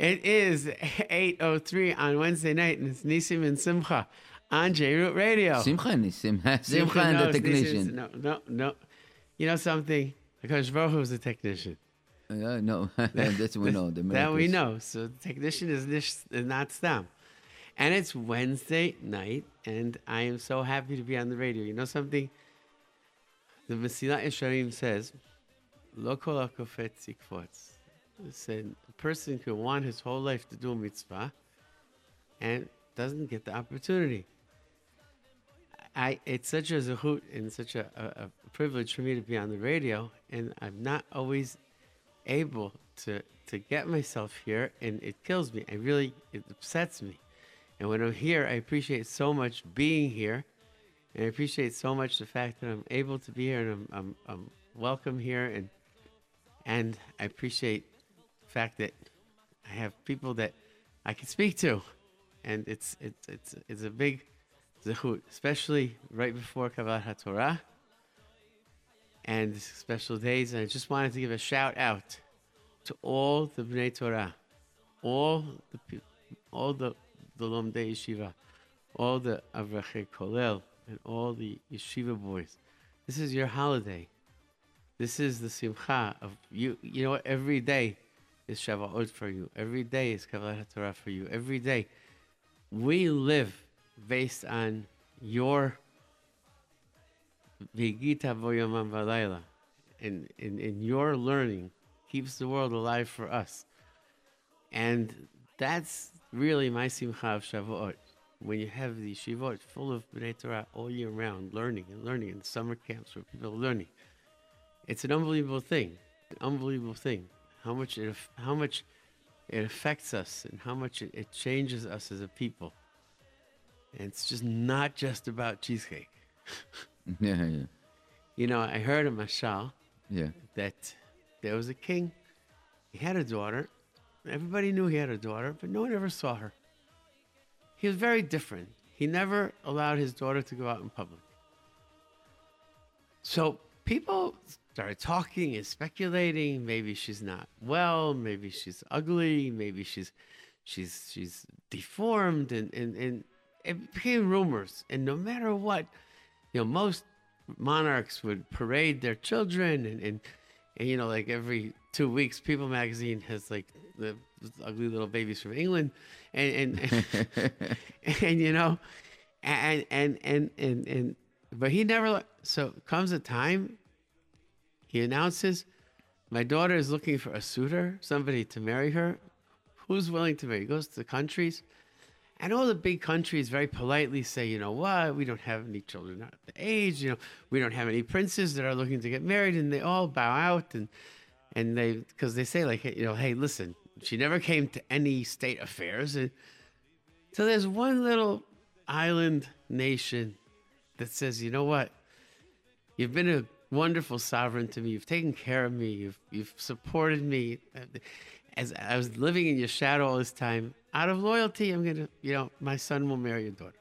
It is 8.03 on Wednesday night, and it's Nisim and Simcha on J-Root Radio. Simcha Nisim. Simcha and the technician. No, no, no. You know something? Because Baruch is a technician. Uh, no, that's we know. The that we know. So the technician is nish, is not Stam. And it's Wednesday night, and I am so happy to be on the radio. You know something? The Mesilat Yesharim says, Lo kol hakofet zikfotz." It said a person can want his whole life to do a mitzvah and doesn't get the opportunity. I it's such a zechut and such a, a, a privilege for me to be on the radio, and I'm not always able to to get myself here, and it kills me. I really it upsets me. And when I'm here, I appreciate so much being here, and I appreciate so much the fact that I'm able to be here and I'm I'm, I'm welcome here, and and I appreciate fact that I have people that I can speak to, and it's it's it's it's a big zechut, especially right before Kabbalah HaTorah and special days. And I just wanted to give a shout out to all the Bnei Torah, all the peo- all the the Lomdei Yeshiva, all the Avrachei Kolel, and all the Yeshiva boys. This is your holiday. This is the Simcha of you. You know? Every day is Shavuot for you. Every day is Kabbalah Torah for you. Every day we live based on your Vigita Voyamam Valayla. In, and, in your learning keeps the world alive for us. And that's really my Simcha of Shavuot. When you have the Shivot full of B'nai Torah all year round, learning and learning in summer camps where people are learning. It's an unbelievable thing. An unbelievable thing. How much it, how much it affects us and how much it, it changes us as a people. And it's just not just about cheesecake. Yeah, yeah, You know, I heard a mashal yeah. that there was a king. He had a daughter. Everybody knew he had a daughter, but no one ever saw her. He was very different. He never allowed his daughter to go out in public. So people started talking and speculating. Maybe she's not well. Maybe she's ugly. Maybe she's she's she's deformed, and and and it became rumors. And no matter what, you know, most monarchs would parade their children, and and, and you know, like every two weeks, People Magazine has like the ugly little babies from England, and and and, and you know, and and and and and but he never. So comes a time. He announces, "My daughter is looking for a suitor, somebody to marry her. Who's willing to marry?" He goes to the countries, and all the big countries very politely say, "You know what? We don't have any children at the age. You know, we don't have any princes that are looking to get married," and they all bow out and and they because they say like, you know, hey, listen, she never came to any state affairs, and so there's one little island nation that says, you know what? You've been a wonderful sovereign to me. You've taken care of me. You've you've supported me. As I was living in your shadow all this time, out of loyalty, I'm gonna, you know, my son will marry your daughter.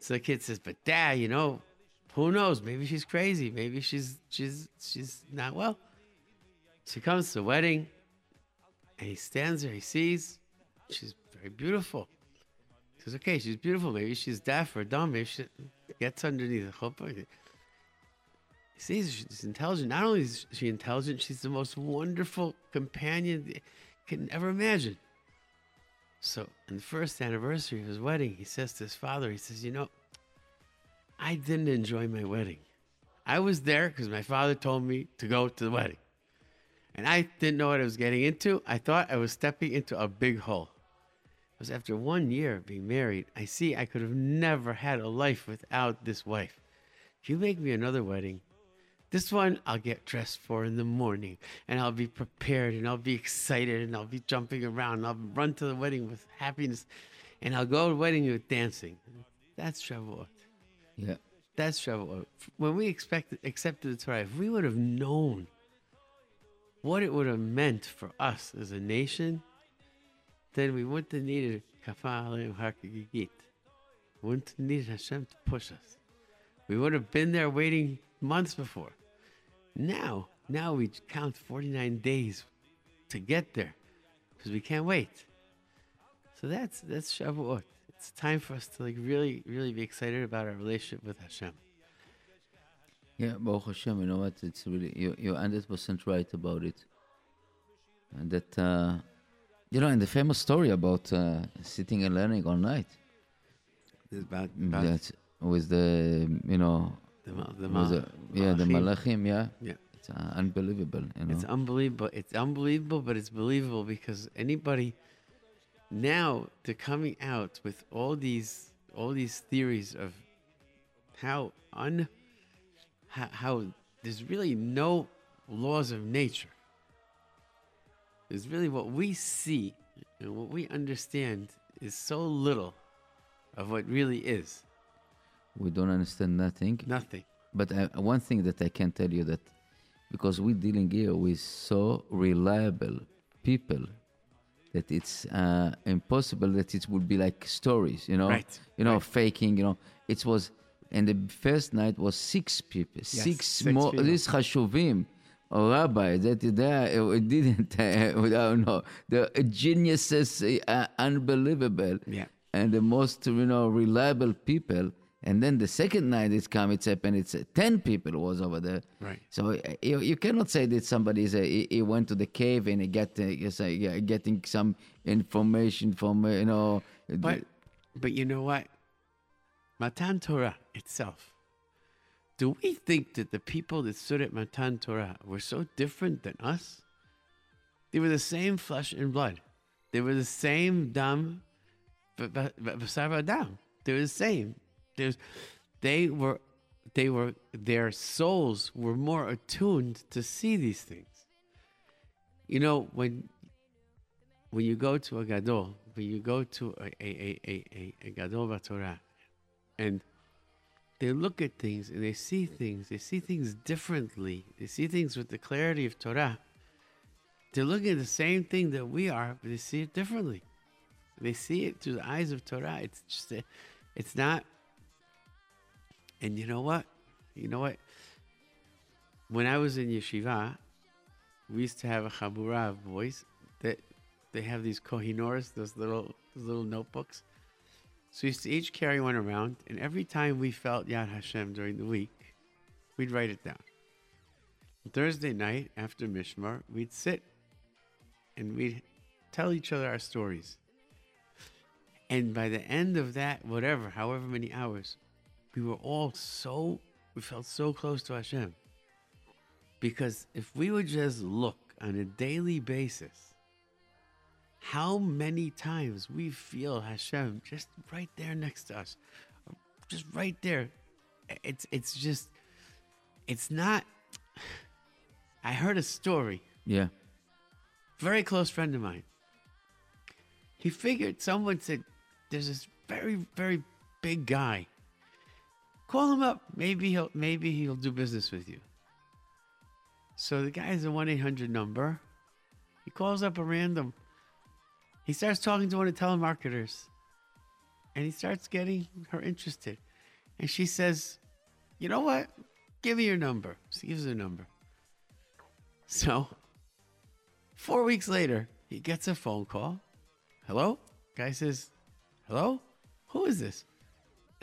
So the kid says, but dad, you know, who knows? Maybe she's crazy. Maybe she's she's she's not well. She comes to the wedding, and he stands there. He sees she's very beautiful. He says, "Okay, she's beautiful. Maybe she's deaf or dumb. Maybe she gets underneath the chuppah." He sees she's intelligent. Not only is she intelligent, she's the most wonderful companion you can ever imagine. So, on the first anniversary of his wedding, he says to his father, he says, "You know, I didn't enjoy my wedding. I was there because my father told me to go to the wedding." and I didn't know what I was getting into. I thought I was stepping into a big hole. Because after one year of being married, I see I could have never had a life without this wife. If you make me another wedding, this one I'll get dressed for in the morning, and I'll be prepared, and I'll be excited, and I'll be jumping around, and I'll run to the wedding with happiness, and I'll go to the wedding with dancing. That's Shavuot. Yeah. That's Shavuot. When we expected, accepted the Torah, if we would have known what it would have meant for us as a nation, then we wouldn't have needed kafah. We wouldn't have needed Hashem to push us. We would have been there waiting months before. Now, now we count 49 days to get there. because we can't wait. So that's that's Shavuot. It's time for us to like really, really be excited about our relationship with Hashem. Yeah, Baruch Hashem, you know what? It's really, you, you're 100% right about it. And that, uh, you know, and the famous story about uh, sitting and learning all night. About, about That with the, you know, the, the ma- the, yeah, the malachim. malachim, yeah. Yeah. It's uh, unbelievable, you know. It's unbelievable. It's unbelievable, but it's believable because anybody now they're coming out with all these all these theories of how un how, how there's really no laws of nature. There's really what we see and what we understand is so little of what really is. We don't understand nothing. Nothing. But uh, one thing that I can tell you that because we're dealing here with so reliable people that it's uh, impossible that it would be like stories, you know, Right, you know, right. faking, you know. It was, and the first night was six people, six, six more, people. these chashuvim, or rabbi that they uh, didn't, uh, I don't know, the geniuses, uh, unbelievable Yeah. and the most you know reliable people. And then the second night it's come, it's happened. It's uh, ten people was over there. Right. So uh, you, you cannot say that somebody is a, he, he went to the cave and he get uh, uh, getting some information from uh, you know. the- But but you know what? Matan Torah itself. Do we think that the people that stood at Matan Torah were so different than us? They were the same flesh and blood. They were the same dam, basar dam. They were the same. There's, they were, they were, their souls were more attuned to see these things. You know when when you go to a gadol, when you go to a a a a, a, gadol b'Torah, and they look at things and they see things, they see things differently. They see things with the clarity of Torah. They're looking at the same thing that we are, but they see it differently. They see it through the eyes of Torah. It's just, a, it's not. And you know what? You know what? When I was in yeshiva, we used to have a chabura of boys that they have these kohinors, those little those little notebooks. So we used to each carry one around, and every time we felt Yad Hashem during the week, we'd write it down. Thursday night after Mishmar, we'd sit and we'd tell each other our stories. And by the end of that, whatever, however many hours, we were all so, we felt so close to Hashem. Because if we would just look on a daily basis, how many times we feel Hashem just right there next to us, just right there. It's it's just, it's not. I heard a story. yeah, Very close friend of mine. He figured someone said, "There's this very very big guy. Call him up. Maybe he'll maybe he'll do business with you." So the guy has a one eight hundred number. He calls up a random. He starts talking to one of the telemarketers, and he starts getting her interested. And she says, "You know what? Give me your number." She gives her number. So, four weeks later, he gets a phone call. Hello? Guy says, Hello? Who is this?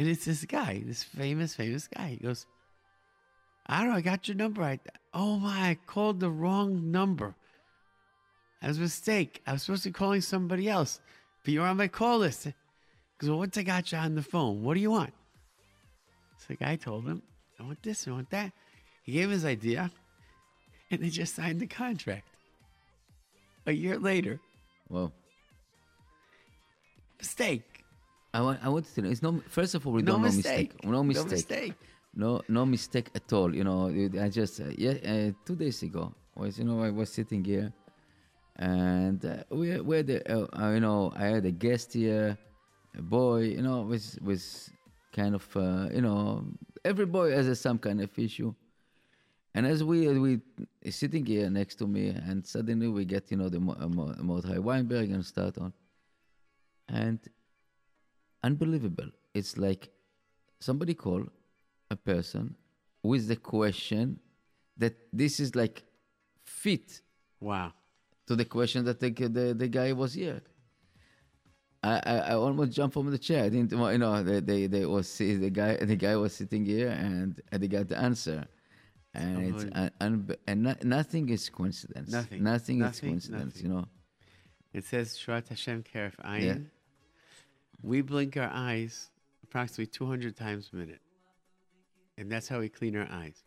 And it's this guy, this famous, famous guy. He goes, I don't know, I got your number. I, oh my, I called the wrong number. That was a mistake. I was supposed to be calling somebody else, but you're on my call list. Because Well, once I got you on the phone, what do you want? So the guy told him, I want this, I want that. He gave him his idea, and they just signed the contract. A year later, well. mistake. I want, I want to know. It's no. First of all, we No don't know mistake. mistake. No mistake. No mistake. No, no mistake at all. You know, I just uh, yeah, uh, two days ago was you know I was sitting here, and uh, we we had a, uh, uh, you know I had a guest here, a boy. You know, was was kind of uh, you know every boy has a, some kind of issue, and as we we sitting here next to me, and suddenly we get you know the Mo- uh, Mordechai Weinberg and start on, and unbelievable. It's like somebody call a person with the question that this is like fit Wow. to the question that the the, the guy was here. I, I, I almost jumped from the chair. I didn't, you know, they, they, they was the guy the guy was sitting here and, they got the answer, and it's un, un, and no, nothing is coincidence. Nothing. Nothing, Nothing, is coincidence. nothing. You know. It says Shrat Hashem Keref Ayin. Yeah. We blink our eyes approximately 200 times a minute. And that's how we clean our eyes.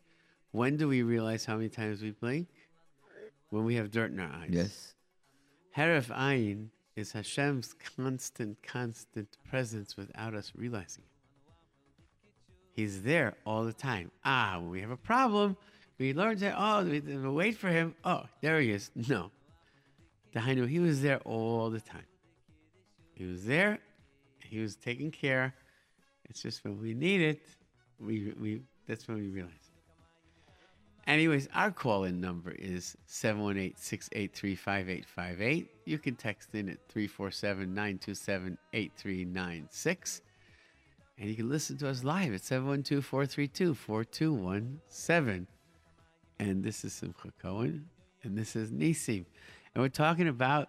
When do we realize how many times we blink? When we have dirt in our eyes. Yes. Heref Ayin is Hashem's constant, constant presence without us realizing it. He's there all the time. Ah, when we have a problem, we learn that, oh, we, wait for him. Oh, there he is. No. the Dahainu, he was there all the time. He was there. He was taking care. It's just when we need it, we, we that's when we realize it. Anyways, our call in number is 718 683 5858. You can text in at 347 927 8396. And you can listen to us live at 712 432 4217. And this is Simcha Cohen. And this is Nisim. And we're talking about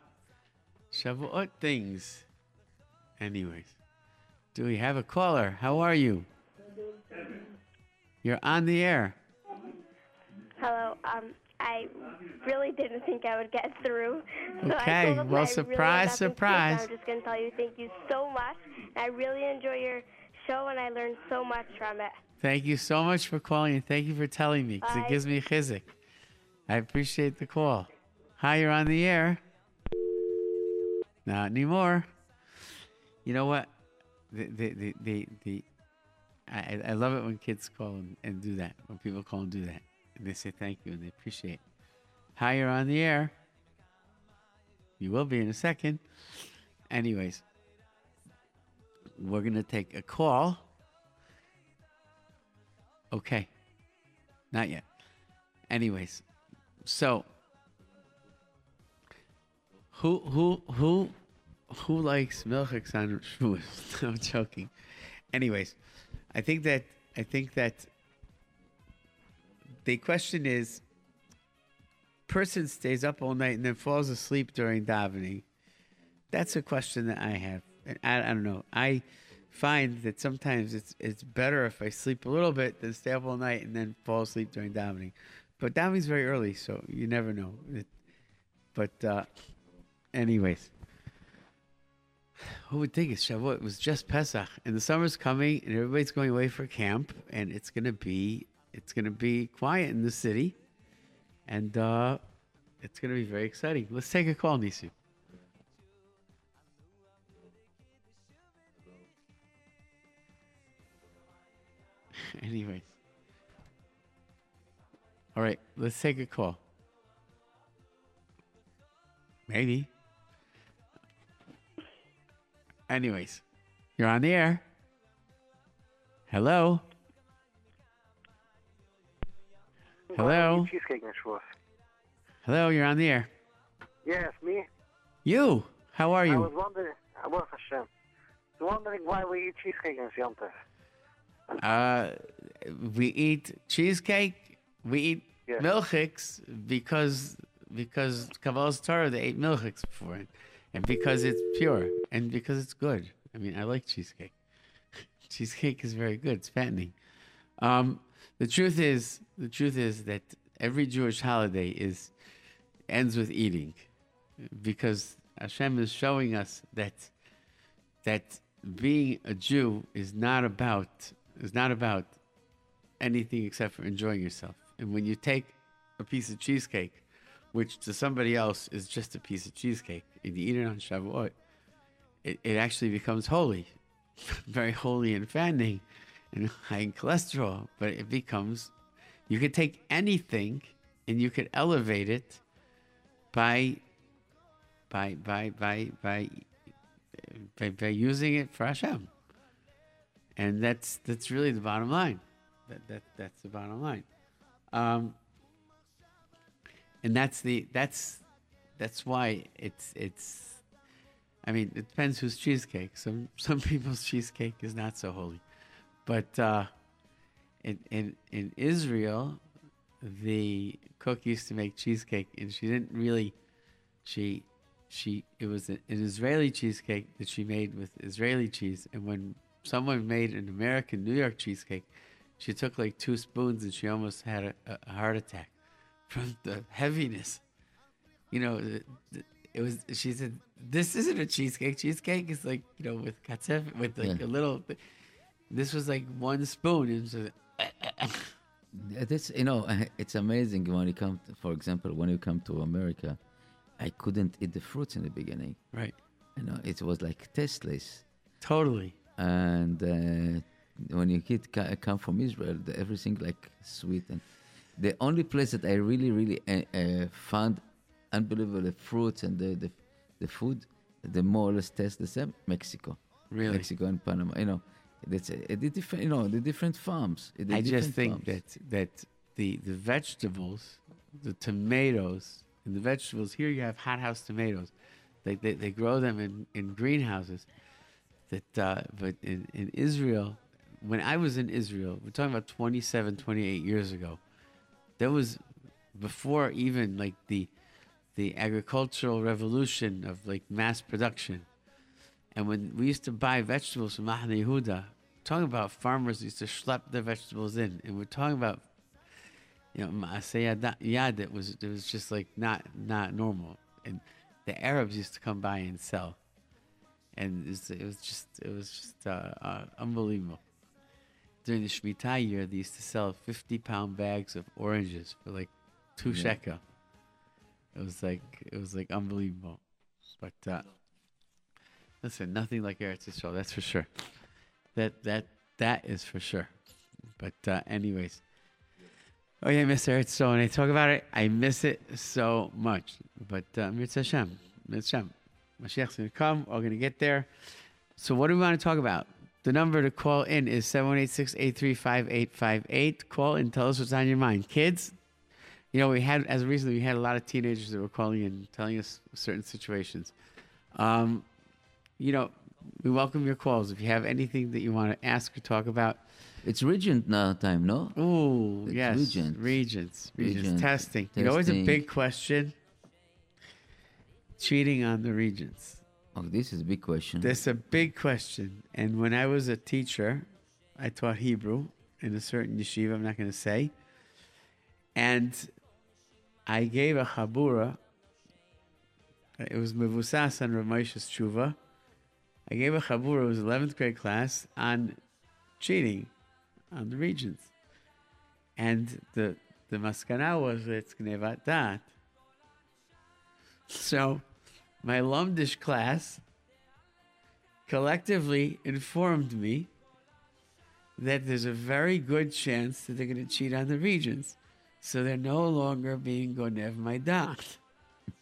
Shavuot things. Anyways, do we have a caller? How are you? You're on the air. Hello. Um, I really didn't think I would get through. So I Okay, them well, I really surprise, surprise. I'm just going to tell you thank you so much. I really enjoy your show, and I learned so much from it. Thank you so much for calling and thank you for telling me because it gives me chizik. I appreciate the call. Hi, you're on the air. Not anymore. You know what? The the the the, the I, I love it when kids call and, and do that. When people call and do that, and they say thank you and they appreciate. it. Hi, you're on the air. You will be in a second. Anyways, we're gonna take a call. Okay. Not yet. Anyways, so who who who who likes milchiks on? I'm joking. Anyways, I think that I think that the question is person stays up all night and then falls asleep during davening. That's a question that I have. And I, I don't know. I find that sometimes it's it's better if I sleep a little bit than stay up all night and then fall asleep during davening. But davening's very early, so you never know. It, but uh, anyways, who would think it's Shavuot? It was just Pesach, and the summer's coming, and everybody's going away for camp, and it's gonna be it's gonna be quiet in the city, and uh, it's gonna be very exciting. Let's take a call, Nisu. Anyways. All right, let's take a call. Maybe. Anyways, you're on the air. Hello. Hello. Cheesecake in Shavuos. Hello, you're on the air. Yes, me. You. How are you? I was wondering, I was Hashem. Wondering why we eat cheesecake in Yom Tov. Uh, we eat cheesecake. We eat Yeah. milchiks because because Kabbalah's Torah they ate milchiks before it, and because it's pure and because it's good. I mean, I like cheesecake. cheesecake is very good. It's fattening. Um, the truth is, the truth is that every Jewish holiday is ends with eating, because Hashem is showing us that that being a Jew is not about is not about anything except for enjoying yourself. And when you take a piece of cheesecake, which to somebody else is just a piece of cheesecake, and you eat it on Shavuot, it, it actually becomes holy, very holy and fattening, and high in cholesterol. But it becomes, you could take anything and you could elevate it by, by, by, by, by, by, by using it for Hashem and that's that's really the bottom line. That that that's the bottom line. Um, and that's the that's that's why it's it's. I mean, it depends whose cheesecake. Some some people's cheesecake is not so holy, but uh, in in in Israel, the cook used to make cheesecake, and she didn't really she she it was an, Israeli cheesecake that she made with Israeli cheese, and when someone made an American New York cheesecake, she took like two spoons and she almost had a, a heart attack from the heaviness. You know, it was. She said, "This isn't a cheesecake. Cheesecake is like you know with katzef with like Yeah. a little. This was like one spoon. It was a- Yeah, That's you know, it's amazing when you come. To, for example, when you come to America, I couldn't eat the fruits in the beginning. right, You know, it was like tasteless. totally. And uh, when you kid come from Israel, everything like sweet. And the only place that I really, really uh, uh, found unbelievable fruits and the, the the food, the more or less taste the same. Mexico, Really? Mexico and Panama. You know, that's uh, the different. You know, the different farms. the I just think farms. that that the the vegetables, the tomatoes, and the vegetables here you have hothouse tomatoes. They, they they grow them in in greenhouses. That uh, but in in Israel, when I was in Israel, we're talking about 27, 28 years ago. There was before even like the the agricultural revolution of like mass production. And when we used to buy vegetables from Mahane Yehuda, talking about farmers used to schlep their vegetables in, and we're talking about, you know, ma'aseh yad. It was it was just like not not normal, and the Arabs used to come by and sell, and it was, it was just it was just uh, uh, unbelievable. During the Shemitah year, they used to sell fifty pound bags of oranges for like two Yeah. shekel. It was like it was like unbelievable, but uh, listen, nothing like Eretz Yisrael, that's for sure. That that that is for sure. But uh, anyways, oh yeah, Mr. Eretz Yisrael. When I talk about it, I miss it so much. But uh, Mitzvah Hashem, Mitzvah Hashem, Mashiach's gonna come. We're gonna get there. So what do we want to talk about? The number to call in is 718-683-5858. Call and tell us what's on your mind. Kids, you know, we had, as recently, we had a lot of teenagers that were calling in, telling us certain situations. Um, you know, we welcome your calls. If you have anything that you want to ask or talk about, It's regent now time, no? Oh, yes. Regent. Regents. Regents. Regent. Testing. You know, always a big question. Cheating on the regents. Oh, this is a big question. That's a big question. And when I was a teacher, I taught Hebrew in a certain yeshiva, I'm not going to say. And I gave a chabura. It was Mevusas on Rav tshuva. I gave a chabura, it was 11th grade class, on cheating on the regents. And the, the maskana was it's gnevat dat. So my Lumdish class collectively informed me that there's a very good chance that they're going to cheat on the regents. So they're no longer being Gonev my dot.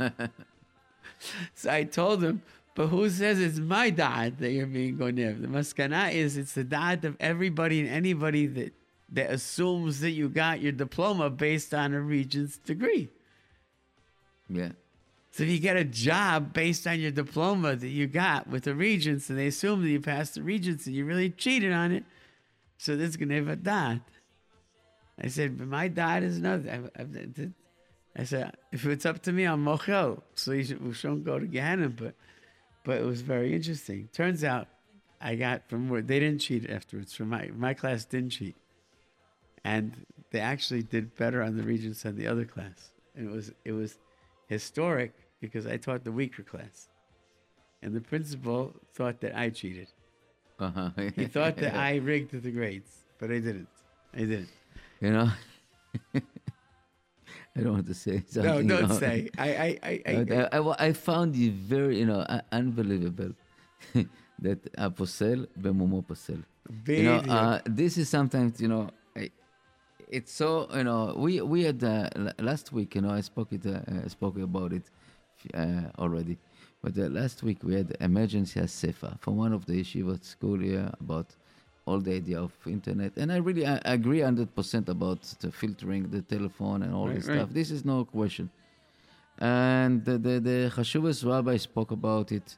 so I told them, but who says it's my dot that you're being Gonev? The maskana is it's the dot of everybody and anybody that, that assumes that you got your diploma based on a regent's degree. yeah. So if you get a job based on your diploma that you got with the regents, and they assume that you passed the regents and you really cheated on it, so this is gonna have a dot. I said, but my dot is nothing. I, I, I said, if it's up to me, I'm mochel, so you should, we shouldn't go to Gehenna. But, but it was very interesting. Turns out, I got from where they didn't cheat afterwards. From my my class didn't cheat, and they actually did better on the regents than the other class. And it was it was historic because I taught the weaker class. And the principal thought that I cheated. Uh-huh. he thought that I rigged the grades, but I didn't. I didn't. You know? I don't want to say something. No, don't you know. say. I I, I, I, uh, I, I found it very, you know, unbelievable that apostel bemumo apostel. You know, uh, this is sometimes, you know, I, it's so, you know, we we had uh, last week, you know, I spoke it, uh, I spoke about it uh, already, but uh, last week we had emergency sefa from one of the yeshiva school here about all the idea of internet, and I really I agree hundred percent about the filtering the telephone and all Right, this right. stuff. This is no question. And the the, the Chashuvas rabbi spoke about it,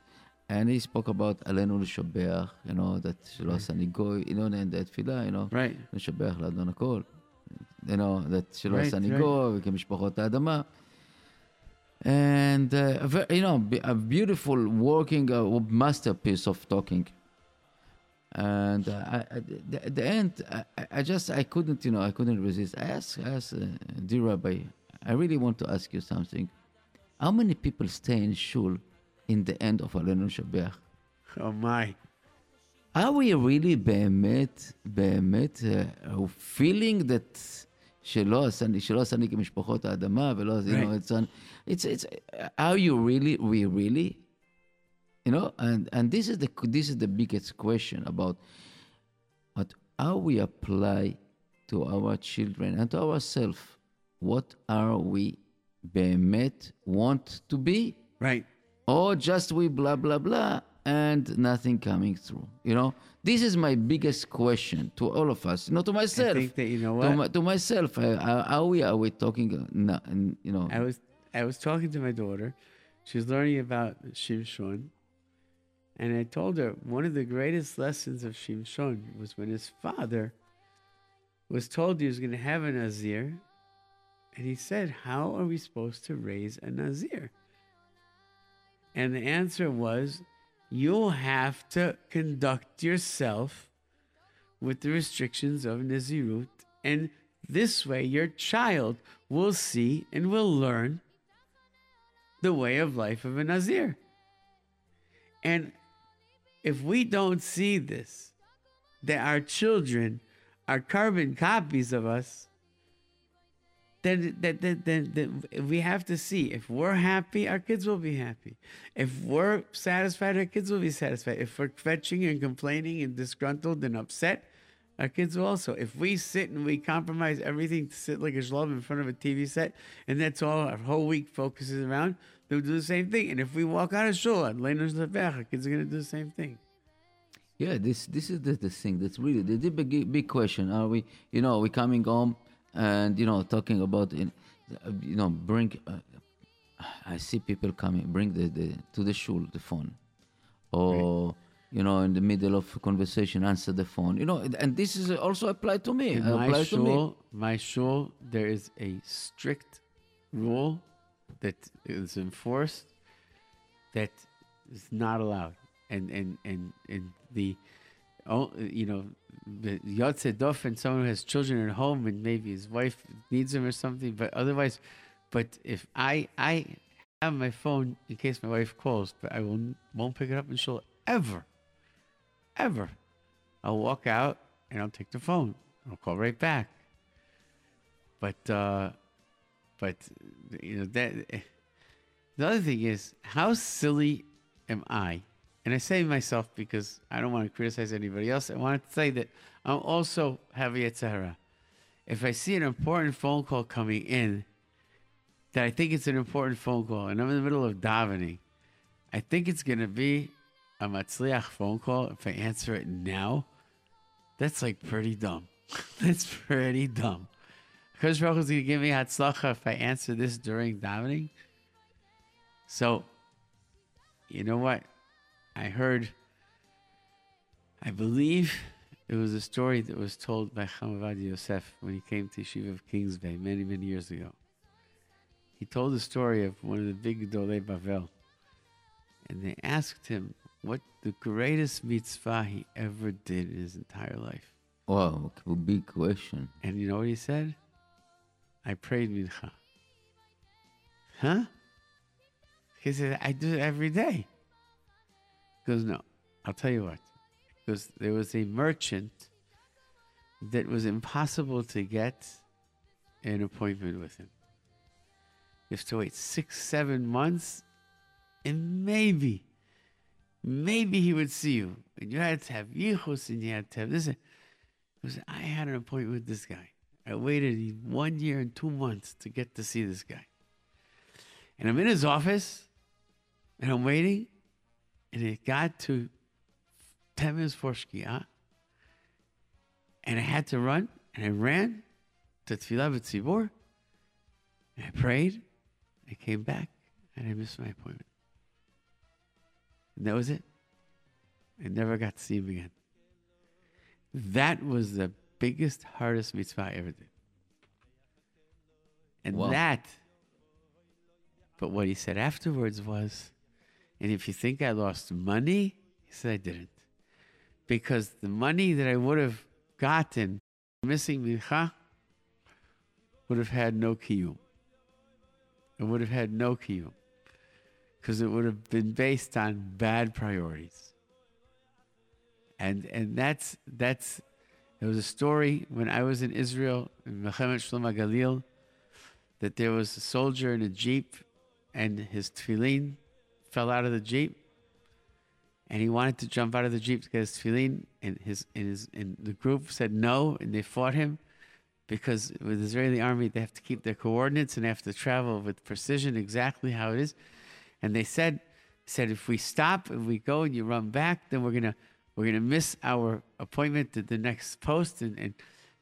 and he spoke about עלינו לשבח, you know, that שלא עשני גוי, you know, and that תפילה, you know, right. לשבח לאדון הכל, you know, that שלא Right, עשני right. גוי, וכמשפחות האדמה. and uh, a ver- you know, be- a beautiful working uh, masterpiece of talking. And uh, I, I, the, at the end, I, I- I just I couldn't, you know, I couldn't resist. I asked, I asked uh, dear Rabbi, I really want to ask you something. How many people stay in shul in the end of Alenu Shabbat? Oh my. Are we really באמת, באמת, uh, feeling that שלא עשני, שלא עשני כמשפחות האדמה ולא, you know, Right. it's, on, it's, it's, are you really, we really? You know, and, and this is the, this is the biggest question about what, how we apply to our children and to ourselves. What are we באמת want to be? Right. or just we blah blah blah and nothing coming through you know this is my biggest question to all of us not to myself think that, you know to, what? my, to myself how we are we talking uh, no, and, you know I was I was talking to my daughter. She was learning about Shimshon. And I told her one of the greatest lessons of Shimshon was when his father was told he was going to have a Nazir. And he said, How are we supposed to raise a Nazir? And the answer was, You'll have to conduct yourself with the restrictions of Nazirut. And this way, your child will see and will learn the way of life of a Nazir. And if we don't see this, that our children are carbon copies of us, then, then, then, we have to see if we're happy, our kids will be happy. If we're satisfied, our kids will be satisfied. If we're fetching and complaining and disgruntled and upset, our kids will also. If we sit and we compromise everything to sit like a shlov in front of a TV set, and that's all our whole week focuses around, they'll do the same thing. And if we walk out of shul our kids are going to do the same thing. Yeah, this this is the, the thing that's really the, the big big question. Are we, you know, are we coming home and you know talking about, you know, bring. Uh, I see people coming, bring the, the to the shul the phone, or you know, in the middle of a conversation, answer the phone. You know, and this is also applied to me. Uh, my me. shul, my shul, there is a strict rule that is enforced that is not allowed, and and and and the, oh, you know, yotze dofen, someone who has children at home, and maybe his wife needs him or something, but otherwise, but if I I have my phone in case my wife calls, but I will won't pick it up and she'll ever, ever. I'll walk out and I'll take the phone. I'll call right back. But uh, but you know that the other thing is how silly am I? And I say myself because I don't want to criticize anybody else. I want to say that I'm also a Yetzirah. If I see an important phone call coming in, that I think it's an important phone call, and I'm in the middle of davening, I think it's going to be a Matzliach phone call. If I answer it now, that's like pretty dumb. that's pretty dumb. Because Baruch is going to give me Hatzlacha if I answer this during davening. So, you know what? I heard, I believe it was a story that was told by Chacham Ovadia Yosef when he came to Yeshiva of Kings Bay many, many years ago. He told the story of one of the big Dolei Bavel. And they asked him what the greatest mitzvah he ever did in his entire life. Wow, a big question. And you know what he said? I prayed mincha. Huh? He said, I do it every day. Goes, no, I'll tell you what. Because there was a merchant that was impossible to get an appointment with him. You have to wait six, seven months, and maybe, maybe he would see you. And you had to have yichus, and you had to have this. Goes, I had an appointment with this guy. I waited one year and two months to get to see this guy. And I'm in his office, and I'm waiting, and it got to 10 minutes for Shkia, and I had to run, and I ran to Tfilah B'tzibor, and I prayed, I came back, and I missed my appointment. And that was it. I never got to see him again. That was the biggest, hardest mitzvah I ever did. And Wow. that But what he said afterwards was, and if you think I lost money, he said I didn't. Because the money that I would have gotten missing mincha would have had no kiyum. It would have had no kiyum. Because it would have been based on bad priorities. And and that's that's there was a story when I was in Israel in Milchemet Shlom HaGalil that there was a soldier in a jeep and his tefillin fell out of the jeep and he wanted to jump out of the jeep to get his tefillin and his and his and the group said no and they fought him because with the Israeli army they have to keep their coordinates and they have to travel with precision exactly how it is. And they said said if we stop if we go and you run back then we're gonna we're gonna miss our appointment to the next post. And, and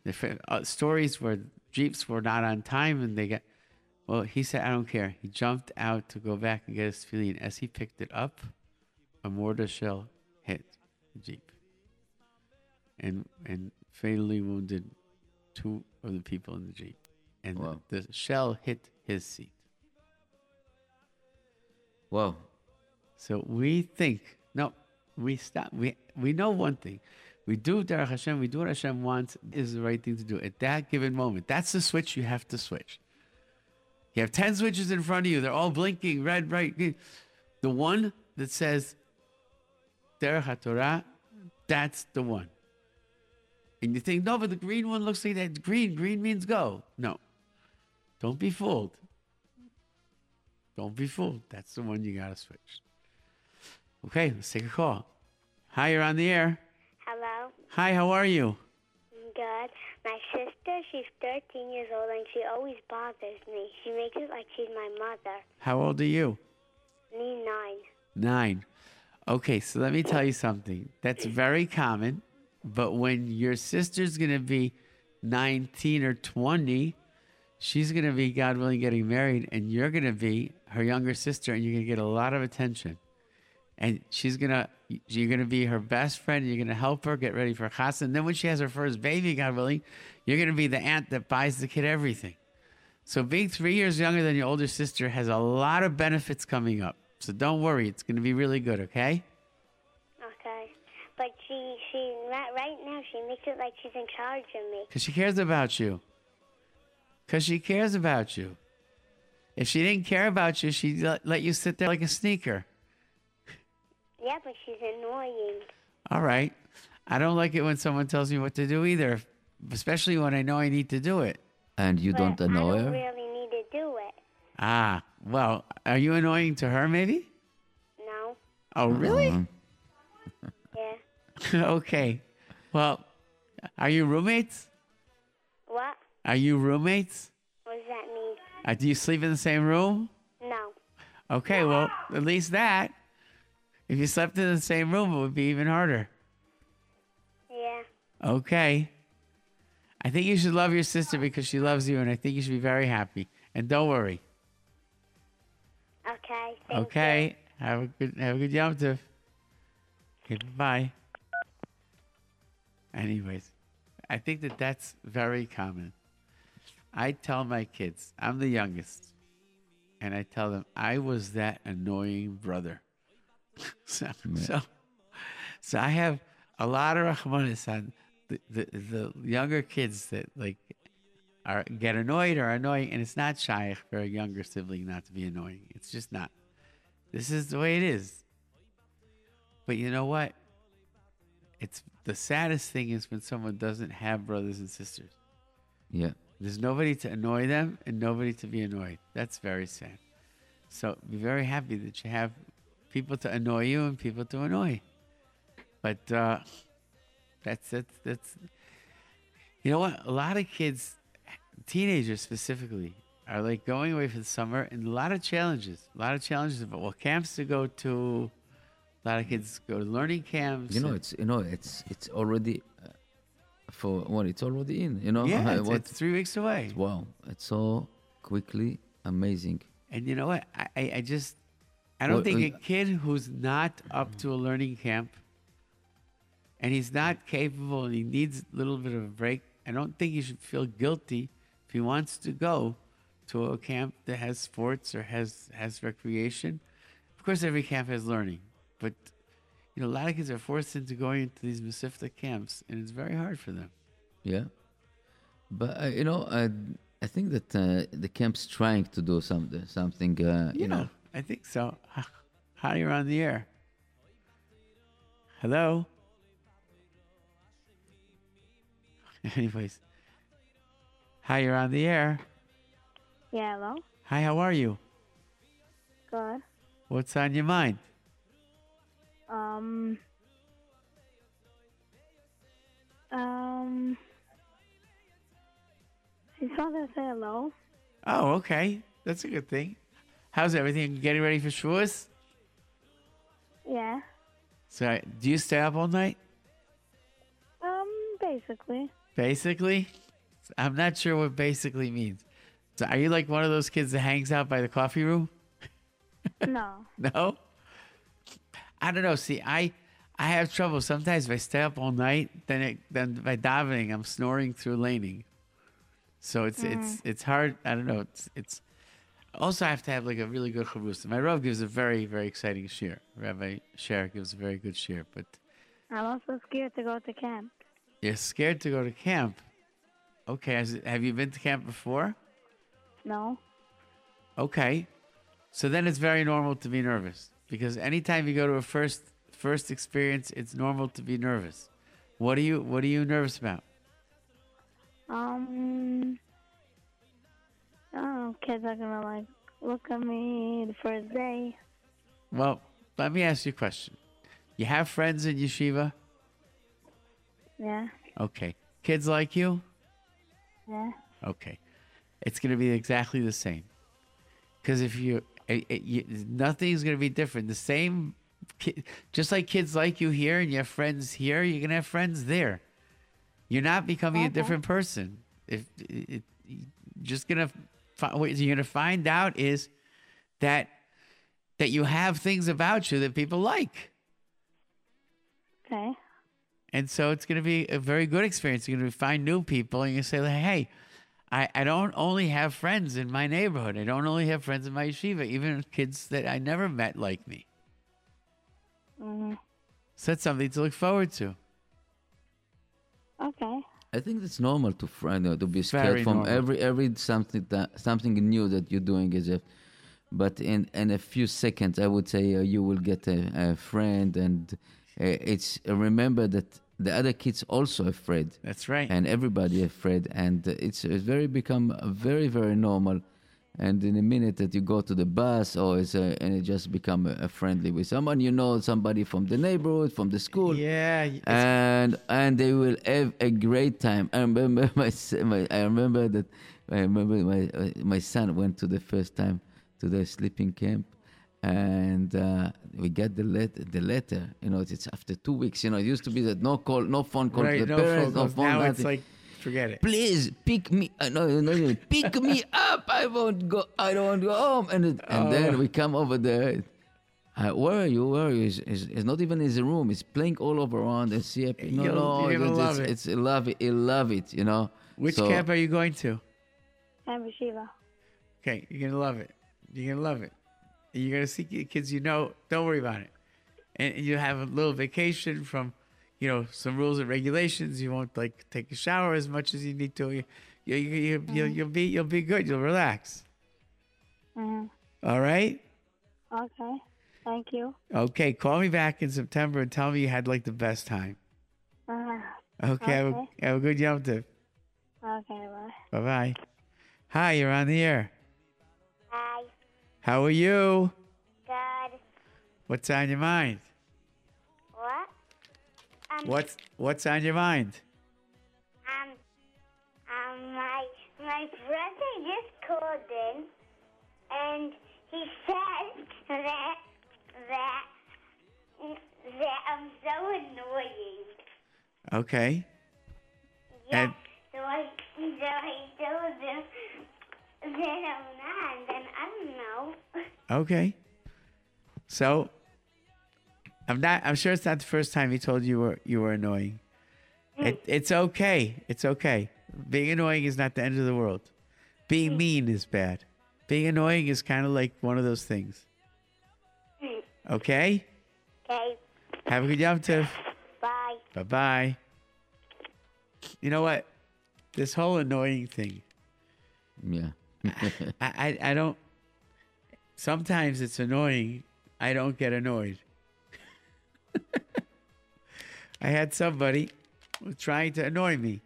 the uh, stories where jeeps were not on time and they got well he said I don't care he jumped out to go back and get his feeling. as he picked it up a mortar shell hit the jeep and and fatally wounded two of the people in the jeep and Wow. the shell hit his seat Wow. So we think, no, we stop. We we know one thing. We do Derech Hashem, we do what Hashem wants is the right thing to do at that given moment. That's the switch you have to switch. You have 10 switches in front of you, they're all blinking red, bright, green. The one that says Derech HaTorah, that's the one. And you think, no, but the green one looks like that. Green, green means go. No. Don't be fooled. Don't be fooled. That's the one you gotta switch. Okay, let's take a call. Hi, you're on the air. Hello. Hi, how are you? Good. My sister, she's 13 years old, and she always bothers me. She makes it like she's my mother. How old are you? Me nine. Nine. Okay, so let me tell you something. That's very common, but when your sister's gonna be 19 or 20, she's gonna be, God willing, getting married, and you're gonna be her younger sister, and you're gonna get a lot of attention. And she's gonna, you're gonna be her best friend. You're gonna help her get ready for chas, and then when she has her first baby, God willing, you're gonna be the aunt that buys the kid everything. So being three years younger than your older sister has a lot of benefits coming up. So don't worry, it's going to be really good. Okay? Okay. But she, she, right now, she makes it like she's in charge of me. Because she cares about you. Because she cares about you. If she didn't care about you, she'd let you sit there like a sneaker. Yeah, but she's annoying. All right. I don't like it when someone tells me what to do either, especially when I know I need to do it. And you don't but annoy I don't her? really need to do it. Ah, well, are you annoying to her maybe? No. Oh, really? Mhm. Yeah. okay. Well, are you roommates? What? Are you roommates? What does that mean? Uh, do you sleep in the same room? No. Okay, well, at least that. If you slept in the same room, it would be even harder. Yeah. Okay. I think you should love your sister because she loves you, and I think you should be very happy. And don't worry. Okay. Okay. Have a good have a good Yom Tov. Okay, bye. Anyways, I think that that's very common. I tell my kids, I'm the youngest, and I tell them I was that annoying brother. so, so, so I have a lot of rahmanis on the, the, the younger kids that like are get annoyed or annoying, and it's not shy for a younger sibling not to be annoying. It's just not. This is the way it is. But you know what? It's the saddest thing is when someone doesn't have brothers and sisters. Yeah. There's nobody to annoy them and nobody to be annoyed. That's very sad. So be very happy that you have people to annoy you and people to annoy. But uh, that's that's that's. You know what? A lot of kids, teenagers specifically, are like going away for the summer and a lot of challenges. A lot of challenges about what camps to go to. A lot of kids go to learning camps. You know, it's you know, it's it's already uh, for what it's already in. You know, yeah, Uh, it's, what- it's three weeks away. wow, it's so quickly amazing. And you know what? I, I, I just, I don't Well, think uh, a kid who's not up to a learning camp and he's not capable and he needs a little bit of a break, I don't think he should feel guilty if he wants to go to a camp that has sports or has has recreation. Of course, every camp has learning, but you know, a lot of kids are forced into going into these Mesivta camps, and it's very hard for them. Yeah, but uh, you know, I I think that uh, the camp's trying to do something, something. Uh, you know, I think so. Hi, you're on the air. Hello. Anyways, hi, you're on the air. Yeah, hello? Hi, how are you? Good. What's on your mind? Um. Um. I just wanted to say hello. Oh, okay. That's a good thing. How's everything? Getting ready for Shavuos? Yeah. So, do you stay up all night? Um, basically. Basically? I'm not sure what basically means. So, are you like one of those kids that hangs out by the coffee room? no. No? I don't know. See, I I have trouble sometimes if I stay up all night. Then it, then by davening, I'm snoring through leining. So it's it's it's hard. I don't know. It's it's also I have to have like a really good chavrusa. My rav gives a very very exciting shiur. Rabbi Sher gives a very good shiur, but I'm also scared to go to camp. you're scared to go to camp. Okay, has, have you been to camp before? No. Okay. So then it's very normal to be nervous because anytime you go to a first first experience, it's normal to be nervous. What are you what are you nervous about? Um. Oh, kids are gonna like look at me the first day. Well, let me ask you a question. You have friends in yeshiva? Yeah. Okay. Kids like you? Yeah. Okay. It's going to be exactly the same. Because if you, it, it, you, nothing's going to be different. The same, ki- just like kids like you here and you have friends here, you're going to have friends there. You're not becoming a different person. If it, it, just going to, what you're going to find out is that that you have things about you that people like. Okay. And so it's going to be a very good experience. You're going to find new people and you say, like, hey, I, I don't only have friends in my neighborhood. I don't only have friends in my yeshiva, even kids that I never met like me. Mhm. So that's something to look forward to. Okay. I think it's normal to friend to be scared Very from normal. every every something that something new that you're doing a, but in in a few seconds I would say uh, you will get a, a friend and uh, it's uh, remember that the other kids also afraid That's right. and everybody afraid and it's, it's very become very very normal and in a minute that you go to the bus or it's a, and it just become a, a friendly with someone you know somebody from the neighborhood from the school yeah. and and they will have a great time. I remember my, my I remember that I remember my uh, my son went to the first time to the sleeping camp, and uh, we get the letter. The letter, you know, it's after two weeks. You know, it used to be that no call, no phone call right. to the No parents, phone no phone. Now nothing. it's like, forget it. Please pick me. Uh, no, no, no, pick me up. I won't go. I don't want to go home. And it, and Oh. then we come over there. Uh, where are you? Where are you? He's, he's, he's not even in his room. It's playing all over around and see. No, You'll- no, you're it's, love it's, it. it's he love it. He love it. You know. Which So- camp are you going to? Camp Shiva. Okay, you're gonna love it. You're gonna love it. You're gonna see kids you know. Don't worry about it. And and you have a little vacation from, you know, some rules and regulations. You won't like take a shower as much as you need to. You, you, you, you, you'll, you'll be you'll be good. You'll relax. hmm All right. Okay. Thank you. Okay. Call me back in September and tell me you had like the best time. Uh, Okay. Have, a, Okay. have a good Yom Tov. okay. Bye. Bye bye. Hi, you're on the air. Hi. How are you? Good. What's on your mind? Um, What's What's on your mind? Um, um, my my brother just called in, and he said that that that I'm so annoying. Okay. Yeah. And- so I so I told him that I'm not. And I don't know. Okay. So I'm not I'm sure it's not the first time he told you were you were annoying. Hmm. It, it's okay. It's okay. Being annoying is not the end of the world. Being hmm. mean is bad. Being annoying is kind of like one of those things. Hmm. Okay? Okay. Have a good Yom Tov. Bye. Bye bye. You know what? This whole annoying thing, Yeah. I, I, I don't. Sometimes it's annoying. I don't get annoyed. I had somebody trying to annoy me,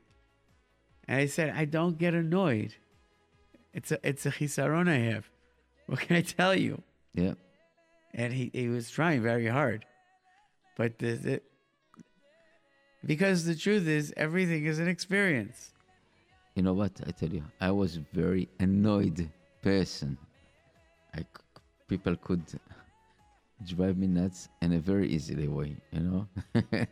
and I said, "I don't get annoyed. It's a it's a chisaron I have. What can I tell you?" yeah. and he, he was trying very hard. But the, the, because the truth is, everything is an experience. You know what? I tell you, I was very annoyed person. I people could drive me nuts in a very easily way. You know.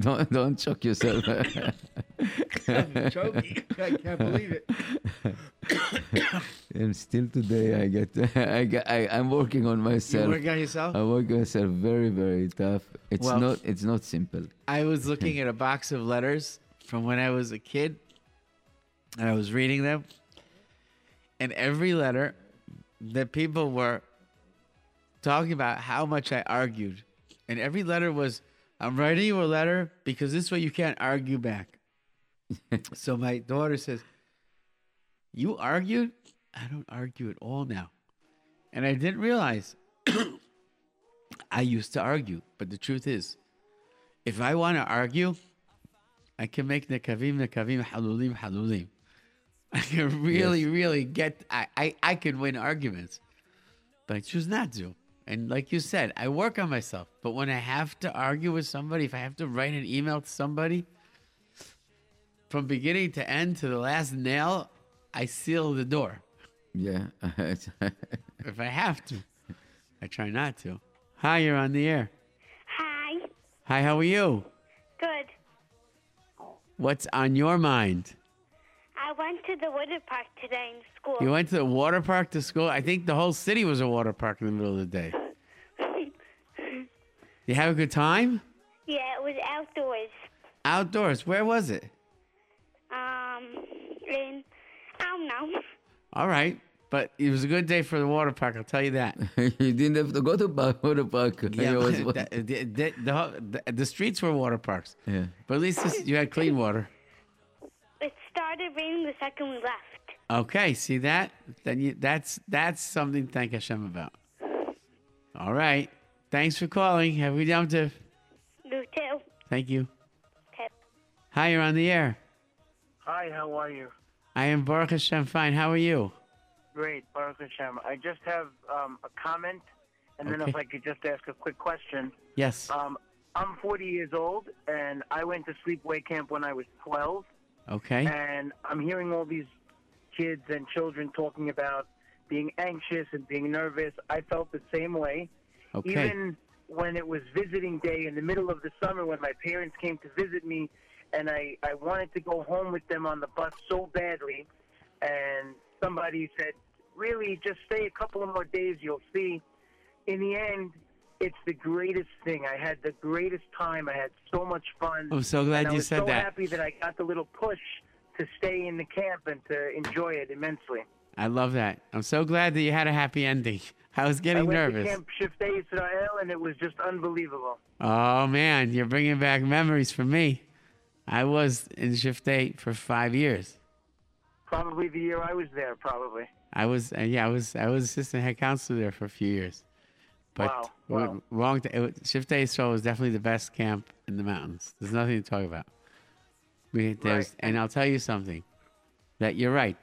don't don't choke yourself. I'm choking. I can't believe it. and still today, I get I get I, I'm working on You myself. work on yourself? I work on myself very very tough. It's Well- not it's not simple. I was looking at a box of letters from when I was a kid, and I was reading them. And every letter, the people were talking about how much I argued. And every letter was, I'm writing you a letter because this way you can't argue back. so my daughter says, You argued? I don't argue at all now. And I didn't realize I used to argue. But the truth is, if I want to argue, I can make nekavim, nekavim, halulim, halulim. I can really, really get, I, I, I can win arguments, but I choose not to. And like you said, I work on myself. But when I have to argue with somebody, if I have to write an email to somebody, from beginning to end to the last nail, I seal the door. Yeah. If I have to, I try not to. Hi, you're on the air. Hi. Hi, how are you? Good. What's on your mind? I went to the water park today in school. You went to the water park to school? I think the whole city was a water park in the middle of the day. You have a good time? yeah, it was outdoors. Outdoors. Where was it? Um, in, I don't know. All right. But it was a good day for the water park, I'll tell you that. you didn't have to go to park, water park. Yeah, was- the, the, the, the, the- the streets were water parks. yeah. But at least this, you had clean water. It started raining the second we left. Okay, see that? Then you, that's that's something to thank Hashem about. All right. Thanks for calling. Have we done to? You too. Thank you. Okay. Hi, you're on the air. Hi, how are you? I am Baruch Hashem fine. How are you? Great, Baruch Hashem. I just have um, a comment, and then if I could just ask a quick question. Yes. Um, I'm 40 years old, and I went to sleepaway camp when I was 12, Okay. and I'm hearing all these kids and children talking about being anxious and being nervous. I felt the same way. Okay. Even when it was visiting day in the middle of the summer when my parents came to visit me and I, I wanted to go home with them on the bus so badly and somebody said, Really, just stay a couple of more days, you'll see. In the end, it's the greatest thing. I had the greatest time. I had so much fun. I'm so glad you said so that. I'm so happy that I got the little push to stay in the camp and to enjoy it immensely. I love that. I'm so glad that you had a happy ending. I was getting I went nervous. to Camp Shiftei Israel, and it was just unbelievable. Oh man, you're bringing back memories for me. I was in shift eight for five years. Probably the year I was there, probably. I was uh, yeah, I was I was assistant head counselor there for a few years. But Wow, wow. wrong. T- it, shift Israel was definitely the best camp in the mountains. There's nothing to talk about. We, there's, Right. And I'll tell you something, that you're right.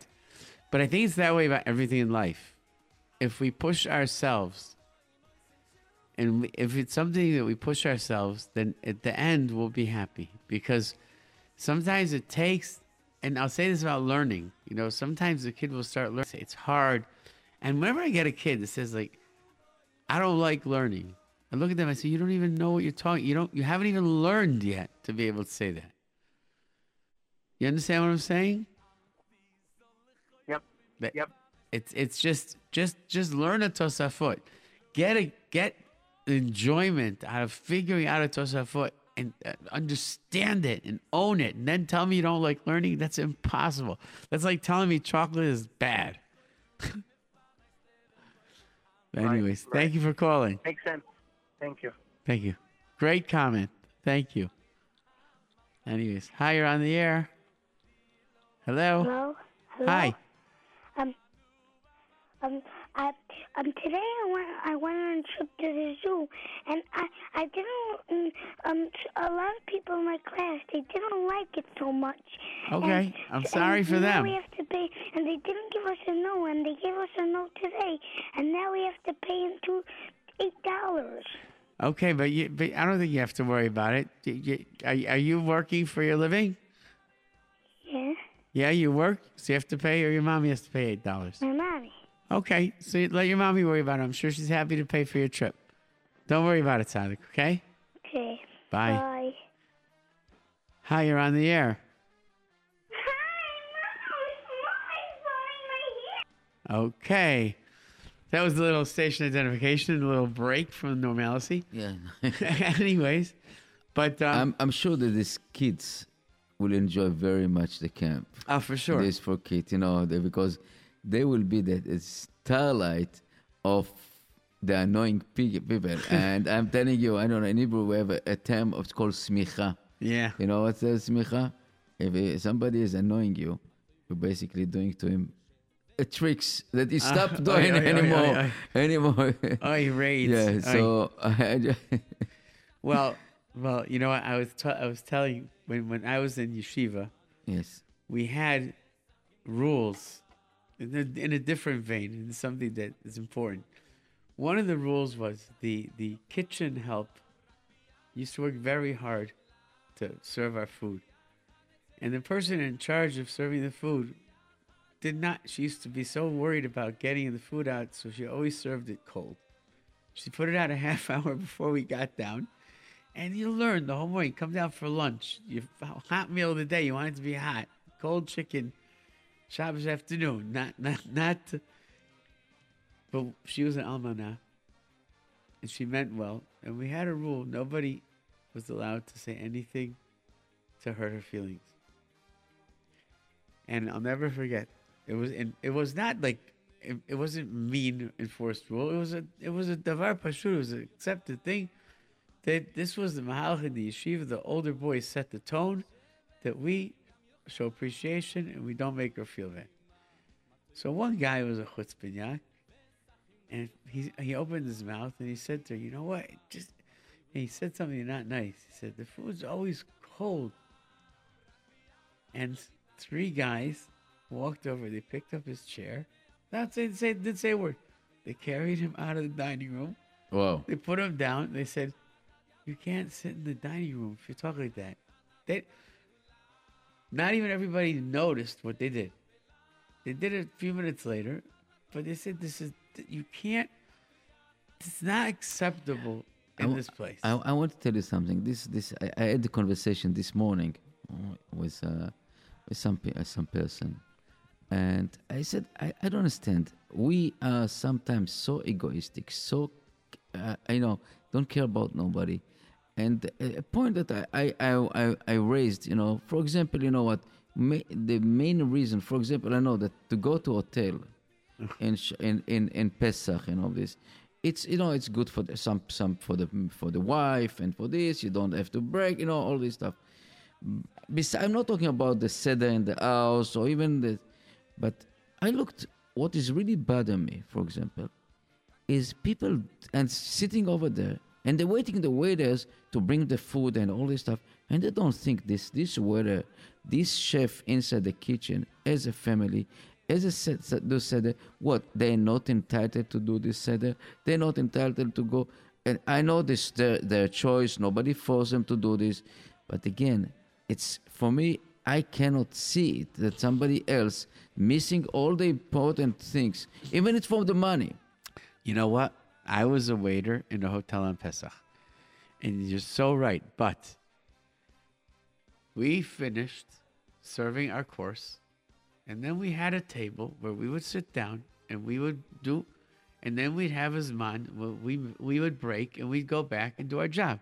But I think it's that way about everything in life. If we push ourselves, and we, if it's something that we push ourselves, then at the end we'll be happy because sometimes it takes. And I'll say this about learning. You know, sometimes the kid will start learning. It's hard. And whenever I get a kid that says like, "I don't like learning," I look at them. I say, "You don't even know what you're talking. You don't. You haven't even learned yet to be able to say that." You understand what I'm saying? Yep. That- Yep. It's it's just just just learn a tosafot. Get a get enjoyment out of figuring out a tosafot and uh, understand it and own it and then tell me you don't like learning that's impossible that's like telling me chocolate is bad anyways right. thank you for calling Makes sense. Thank you. thank you great comment thank you anyways hi you're on the air hello Hello? Hello? hi Um, um, I, um, today I went, I went on a trip to the zoo, and I, I didn't, um, a lot of people in my class, they didn't like it so much. Okay, And- I'm sorry and for now them. we have to pay, and they didn't give us a no, and they gave us a no today, and now we have to pay two, eight dollars. okay but you but i don't think you have to worry about it Y- y- are, are you working for your living Yeah, yeah you work so you have to pay or your mommy has to pay eight dollars my mommy. Okay, so let your mommy worry about it. I'm sure she's happy to pay for your trip. Don't worry about it, Sadik, okay? Okay. Bye. Bye. Hi, you're on the air. Okay. That was the little station identification, a little break from normalcy. Yeah. Anyways, but um, I'm, I'm sure that these kids will enjoy very much the camp. oh, for sure. This for kids, you know, because they will be the starlight of the annoying people. and I'm telling you, I don't know, in Hebrew we have a, a term it's called smicha. Yeah. You know what's that smicha? If uh, somebody is annoying you, you're basically doing to him uh, tricks that he stop oi, doing oi, oi, anymore. oi, Anymore. Oh, he raids. yeah, Oy. so I just, well, well, you know what? I was t- I was telling when when I was in yeshiva, yes. we had rules in a, in a different vein and something that is important. One of the rules was the the kitchen help used to work very hard to serve our food, and the person in charge of serving the food did not. She used to be so worried about getting the food out, so she always served it cold. She put it out a half hour before we got down. And you learn the whole morning. Come down for lunch. Your hot meal of the day. You want it to be hot. Cold chicken. Shabbos afternoon. Not not not. But she was an almana, and she meant well. And we had a rule: nobody was allowed to say anything to hurt her feelings. And I'll never forget. It was in, it was not like it, it wasn't mean enforced rule. It was a it was a davar pashut. It was an accepted thing. That this was the mahalach in the yeshiva. The older boys set the tone that we show appreciation and we don't make her feel bad. So one guy was a chutzpinyak, and he he opened his mouth and he said to her, "You know what? Just." He said something not nice. He said, "The food's always cold." And three guys walked over. They picked up his chair. Not say, say didn't say a word. They carried him out of the dining room. Wow. They put him down. They said, "You can't sit in the dining room if you talk like that." They, not even everybody noticed what they did. They did it a few minutes later, but they said, "This is you can't. It's not acceptable in wa- this place." I, I want to tell you something. This this I, I had the conversation this morning uh, with uh, with some uh, some person, and I said I, I don't understand. We are sometimes so egoistic, so uh, you know don't care about nobody. And a point that I I, I, I, raised, you know, for example, you know what, ma- the main reason, for example, I know that to go to hotel in in in in Pesach and all this. It's you know it's good for the, some some for the for the wife and for this you don't have to break you know all this stuff. Bes- I'm not talking about the seder in the house or even the, but I looked. What is really bothering me, for example, is people and sitting over there and they're waiting the waiters to bring the food and all this stuff and they don't think this this waiter this chef inside the kitchen as a family as a do seder what they're not entitled to do this seder they're not entitled to go. And i know this their, their choice nobody forced them to do this. But again it's for me i cannot see it that somebody else missing all the important things even it's for the money. You know what? I was a waiter in a hotel on Pesach. And you're so right. But we finished serving our course. And then we had a table where we would sit down and we would do, and then we'd have his man. We, we would break and we'd go back and do our job.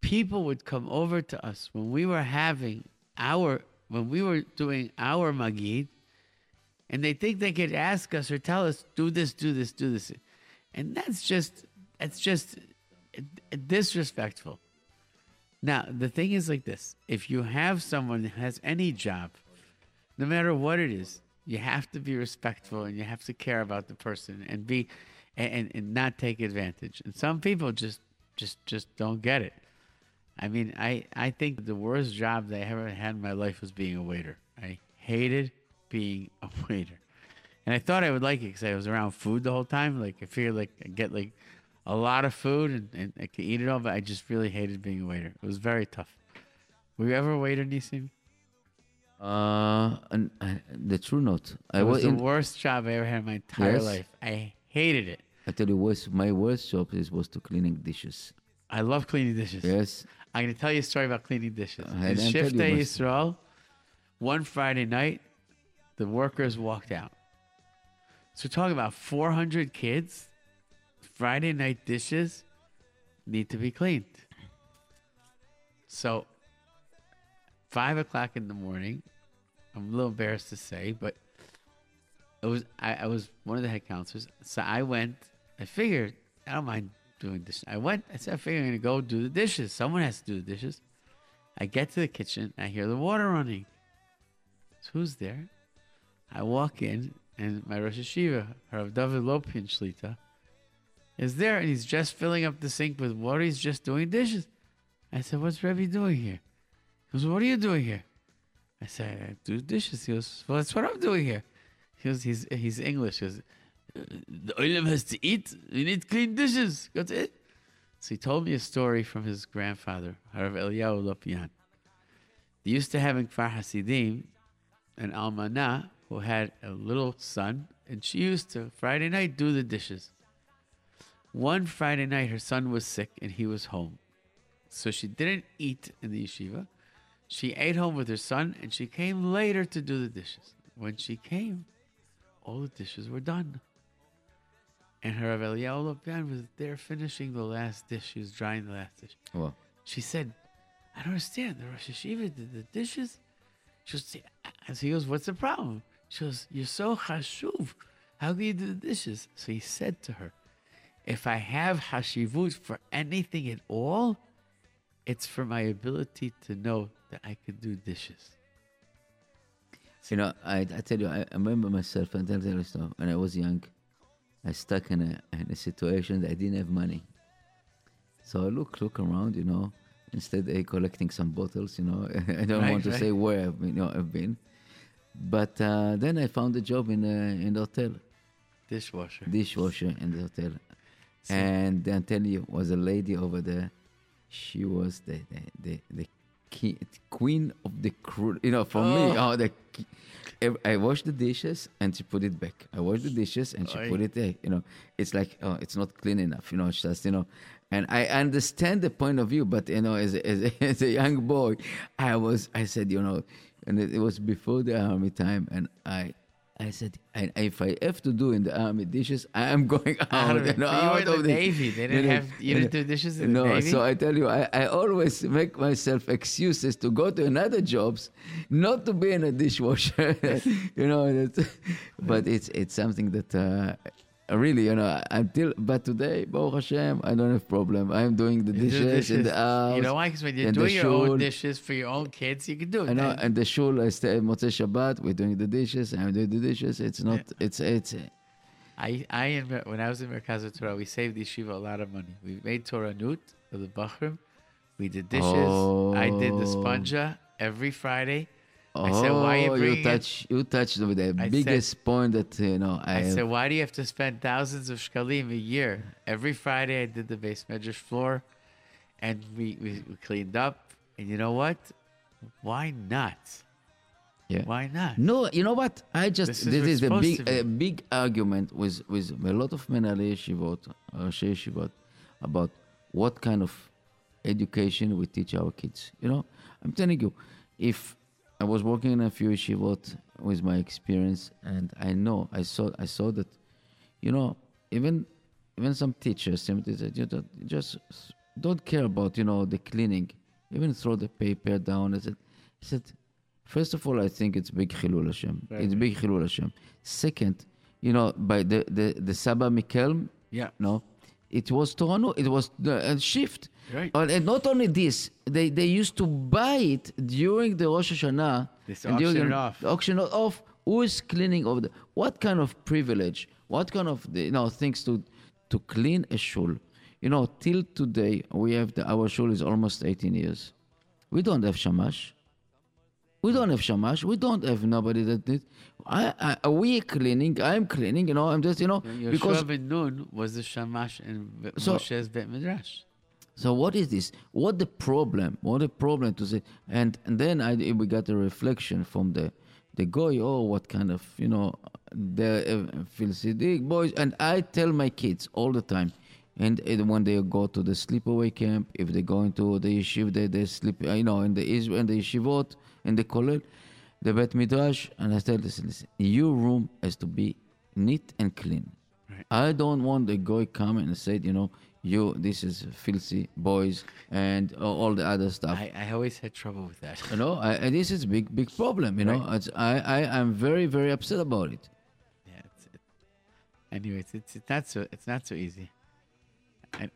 people would come over to us when we were having our when we were doing our magid, and they think they could ask us or tell us, do this, do this, do this. And that's just that's just disrespectful. Now, the thing is like this if you have someone has any job, no matter what it is, you have to be respectful and you have to care about the person and be and, and not take advantage. And some people just just just don't get it. I mean, I, I think the worst job that I ever had in my life was being a waiter. I hated being a waiter. And I thought I would like it because I was around food the whole time. Like, I figured like I get like a lot of food and, and I could eat it all, but I just really hated being a waiter. It was very tough. Were you ever a waiter, Nisim? Uh, and uh, the true note. I was was the in, worst job I ever had in my entire Yes? life. I hated it. I tell you, worst, my worst job is was to cleaning dishes. I love cleaning dishes. Yes, I'm going to tell you a story about cleaning dishes. Uh, In and I'll Shift Day Yisrael, one Friday night, the workers walked out. So talking about 400 kids. Friday night dishes need to be cleaned. So, five o'clock in the morning. I'm a little embarrassed to say, but it was I, I was one of the head counselors. So I went. I figured I don't mind doing this. I went. I said I figured I'm gonna go do the dishes. Someone has to do the dishes. I get to the kitchen. I hear the water running. So who's there? I walk in, and my Rosh HaYeshiva, Rav David Lopian Shlita, is there, and he's just filling up the sink with water. He's just doing dishes. I said, "What's Rebbe doing here?" He goes, "What are you doing here?" I said, "I do dishes." He goes, "Well, that's what I'm doing here." He goes, "He's he's English." He goes, "Uh, "The oilam has to eat. We need clean dishes. That's it." So he told me a story from his grandfather, Harav Eliyahu Lopian. They used to have in Kfar Hasidim an almanah who had a little son, and she used to Friday night do the dishes. One Friday night, her son was sick and he was home, so she didn't eat in the yeshiva. She ate home with her son, and she came later to do the dishes. When she came, all the dishes were done. And her Rav Eliyahu Lopian was there finishing the last dish. She was drying the last dish. well, She said, I don't understand. The Rosh HaYeshiva did the dishes. She goes, and he goes, What's the problem? She goes, You're so chashuv. How can you do the dishes? So he said to her, If I have hashivut for anything at all, it's for my ability to know that I can do dishes. you know, I, I tell you, I, I remember myself, and tell you stuff. When I was young, I stuck in a in a situation that I didn't have money. So I look look around, you know. Instead, I collecting some bottles, you know. I don't Right, want to right. say where I've been, you know, I've been. But uh, then I found a job in uh, in the hotel, Dishwasher. dishwasher in the hotel. And then tell you, was a lady over there. She was the the the, the key, queen of the crew. You know, for me, Oh. oh, the I- I wash the dishes and she put it back. I wash the dishes and she put it there. You know, it's like oh, it's not clean enough. You know, it's just you know. And I understand the point of view, but you know, as as as a young boy, I was I said you know, and it, it was before the army time, and I. I said, and if I have to do in the army dishes, I am going out. Of it. you know, But you were out in the of Navy. They didn't have- you didn't do dishes in the no, Navy? so I tell you, I, I always make myself excuses to go to another jobs, not to be in a dishwasher. you know, but it's it's something that uh, Uh, really, you know, until but today, Baruch Hashem, I don't have problem. I'm doing the do dishes, in the house. You know why? Because when you're doing your own dishes for your own kids, you can do it. I know, and the shul, I stay Motzei Shabbat. We're doing the dishes. I'm doing the dishes. It's not. It's it's. Eh. I, I in, when I was in Merkaz Torah, we saved the yeshiva a lot of money. We made toranut for the Bachrim. We did dishes. I did the Oh. sponja every Friday. I said, why are you Oh, you it- touch you touched the said- biggest point that you know I, I have. said, why do you have to spend thousands of shkalim a year? Every Friday, I did the beis medrash floor, and we, we, we cleaned up. And you know what? Why not? Yeah. Why not? No, you know what? I just This this, is is, what's big a big argument with with a lot of menalei yeshivot, uh, Roshei yeshivot, about what kind of education we teach our kids. You know, I'm telling you, if I was working in a few yeshivot with my experience, and I know I saw I saw that, you know, even even some teachers, some teachers you know, just don't care about you know the cleaning. Even throw the paper down. I said, I said, first of all, I think it's big chilul Hashem. It's big chilul Hashem. Second, you know, by the the the Saba Mikelm, Yeah. no, it was Torano. It was a shift. Right. Uh, And not only this, they, they used to buy it during the Rosh Hashanah. Just and auction it the- off. Auction it off. Who is cleaning over the? What kind of privilege? What kind of you know things to to clean a shul? You know, till today we have the our shul is almost 18 years. We don't have shamash. We don't have shamash. We don't have nobody that did. I, I are we cleaning? I'm cleaning. You know, I'm just you know Yoshua because ben Nun was the shamash in So- Moshe's Bet Midrash. So what is this? What the problem? What the problem to say? And and then I we got a reflection from the the guy. Oh, what kind of you know the uh, filthy boys? And I tell my kids all the time. And uh, when they go to the sleepaway camp, if they go into the yeshiv, they, they sleep, uh, you know, in the Is- in the yeshivot, in the kollel, the bet midrash, and I tell listen, listen, your room has to be neat and clean. Right. I don't want the guy come and say, you know, you this is filthy boys and all the other stuff. I, I always had trouble with that. you know, I, and this is a big big problem. You know, Right. it's, I I am very very upset about it. Yeah. It's, it, anyways, it's, it's not so it's not so easy. I,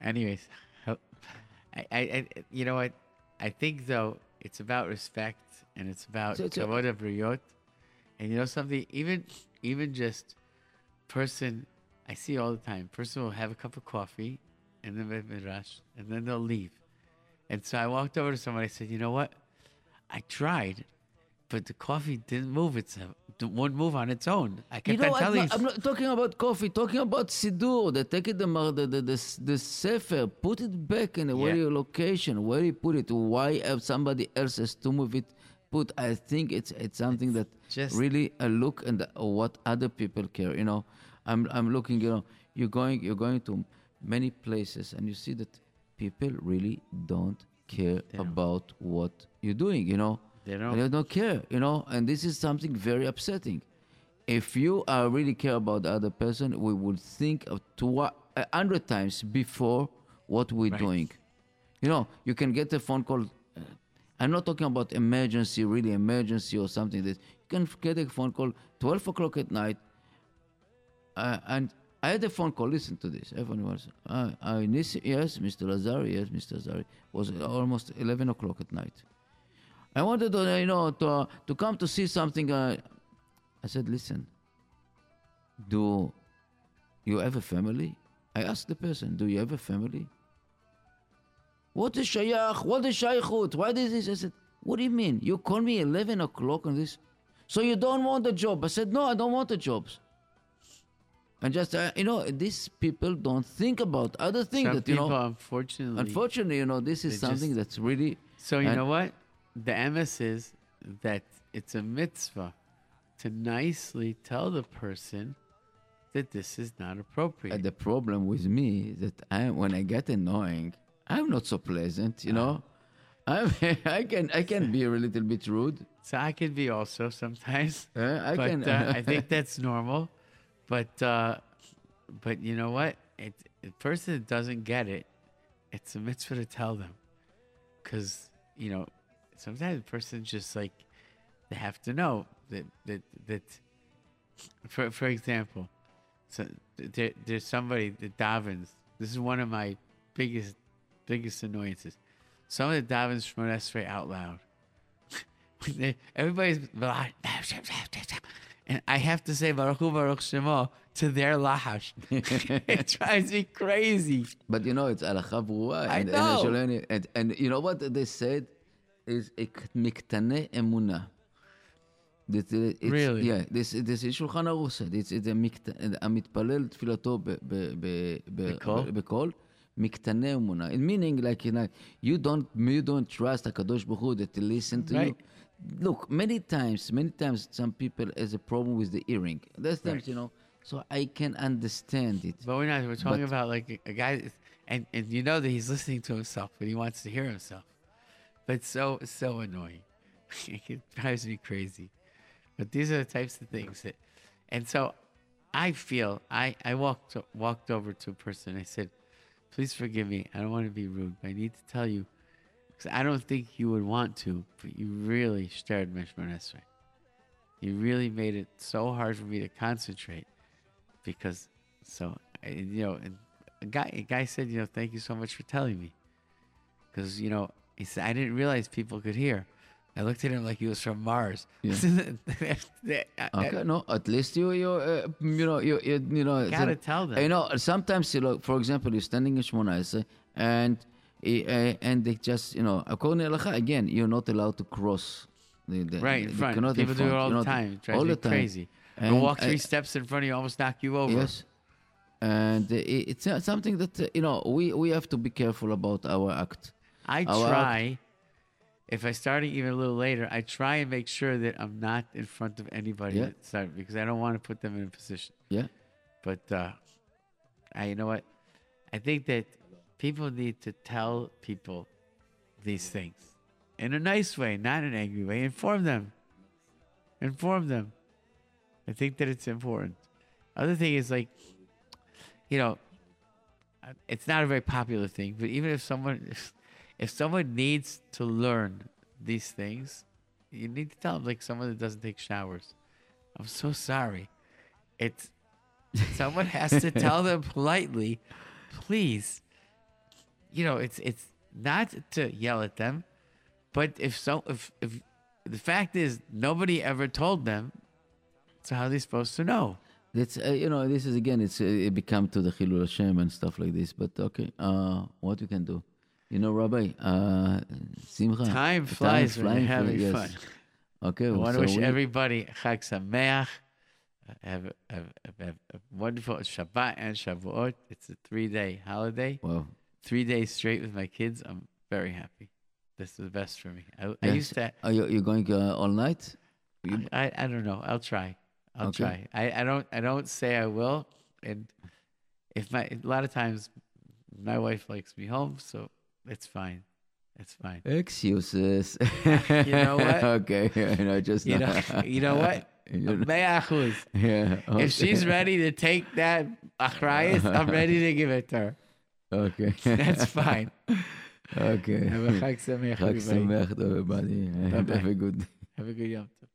anyways, I, I, I you know what? I think though it's about respect and it's about So- so- kavod. And you know something? Even even just person I see all the time. Person will have a cup of coffee and then midrash and then they'll leave. And so I walked over to somebody. I said, "You know what? I tried, but the coffee didn't move. It's a, won't move on its own. I kept You know, on telling I'm, not, I'm not talking about coffee. Talking about sidur. They take it the the the, the, the sefer, put it back in the where Yeah. your location, where you put it. Why have somebody else has to move it? Put. I think it's it's something that just- really a look and what other people care. You know, I'm I'm looking. You know, you're going you're going to many places and you see that people really don't care about what you're doing. You know, They don't. They don't care. You know, and this is something very upsetting. If you uh, really care about the other person, we would think of a hundred times before what we're Right. doing. You know, you can get a phone call. uh, I'm not talking about emergency, really emergency or something. That you can get a phone call 12 o'clock at night, uh, and I had a phone call. Listen to this. Everyone was, uh, I yes, Mr. Lazari, yes, Mr. Lazari. Was almost 11 o'clock at night. I wanted to, you know, to, uh, to come to see something. Uh, I said, listen, do you have a family? I asked the person, do you have a family? What is shayach? What is shaykhut? Why is this? I said, what do you mean? You call me 11 o'clock on this? So you don't want a job? I said, no, I don't want the jobs. And just, uh, you know, these people don't think about other things Some that, you people, know, unfortunately. unfortunately, you know, this is something just- that's really, so you know what? The MS is that it's a mitzvah to nicely tell the person that this is not appropriate. Uh, the problem with me is that I, when I get annoying, I'm not so pleasant, you know. I'm, I can I can be a little bit rude. so I can be also sometimes. Uh, I but can. uh, I think that's normal. But uh, but you know what? It, a person that doesn't get it, it's a mitzvah to tell them, because you know sometimes a person just like they have to know that that that for for example so there, there's somebody that Davins this is one of my biggest biggest annoyances some of the Davins from Esrei out loud everybody's and I have to say Baruch Hu Baruch Shemo to their lahash. it drives me crazy. But you know, it's halacha I know. And, and, you know what they said? is miktane emuna. It's, it's, really? Yeah, this this is Shulchan Aruch. It's, it's a be תפילתו בקול. מקטני אמונה. meaning like, you know, you don't, you don't trust a kadosh הוא that listen to right. you. Look, many times, many times some people has a problem with the earring. That's times, you know, so I can understand it. But we're not, we're talking but, about like a guy, and, and you know that he's listening to himself, but he wants to hear himself. But so so annoying. it drives me crazy. But these are the types of things that, and so, I feel I I walked walked over to a person. I said, please forgive me. I don't want to be rude, but I need to tell you because I don't think you would want to, but you really Mishmar Esrei. You really made it so hard for me to concentrate because, so, you know, a guy, a guy said, you know, thank you so much for telling me. Because, you know, he said, I didn't realize people could hear. I looked at him like he was from Mars. Okay, no, at least you, you, uh, you know, you, you, you know, Gotta tell them. You know, sometimes, you know, for example, you're standing in Shmona Esrei and uh, and they just, you know, according to again, you're not allowed to cross. The, the, Right in the- front. in People do it front, all you the time. It all the time. crazy. And, walk three uh, steps in front of you, almost knock you over. Yes. And uh, it- it's uh, something that, uh, you know, we, we have to be careful about our act. I Our- try, if I started even a little later, I try and make sure that I'm not in front of anybody Yeah. that started because I don't want to put them in a position. Yeah. But uh, I, you know what? I think that people need to tell people these things in a nice way, not an angry way. Inform them. Inform them. I think that it's important. Other thing is like, you know, uh, it's not a very popular thing, but even if someone, if, someone needs to learn these things, you need to tell them like someone that doesn't take showers. I'm so sorry. It's someone has to tell them politely, please. You know, it's it's not to yell at them, but if so, if if the fact is nobody ever told them, so how are they supposed to know? That's uh, you know this is again it's uh, it become to the Chilul Hashem and stuff like this. But okay, uh, what we can do, you know, Rabbi, uh, Simcha. Time flies is when you're having yes. fun. Okay, I want to so wish we- everybody Chag Sameach. Have, a- have, have a wonderful Shabbat and Shavuot. It's a three-day holiday. Wow. Three days straight with my kids. I'm very happy. This is the best for me. I, I Yes. used to. Are you you going uh, all night? You- I, I don't know. I'll try. I'll Okay. try. I, I don't I don't say I will. And if my a lot of times my wife likes me home, so it's fine. It's fine. Excuses. You know what? okay, you know, just You know you know what? You know- Mea achuz. yeah. okay. If she's ready to take that achrayas, I'm ready to give it to her. Okay. That's fine. okay. Have a Chag Sameach, everybody. Sameach, everybody. Bye-bye. Have a good. Have a good Yom Tov.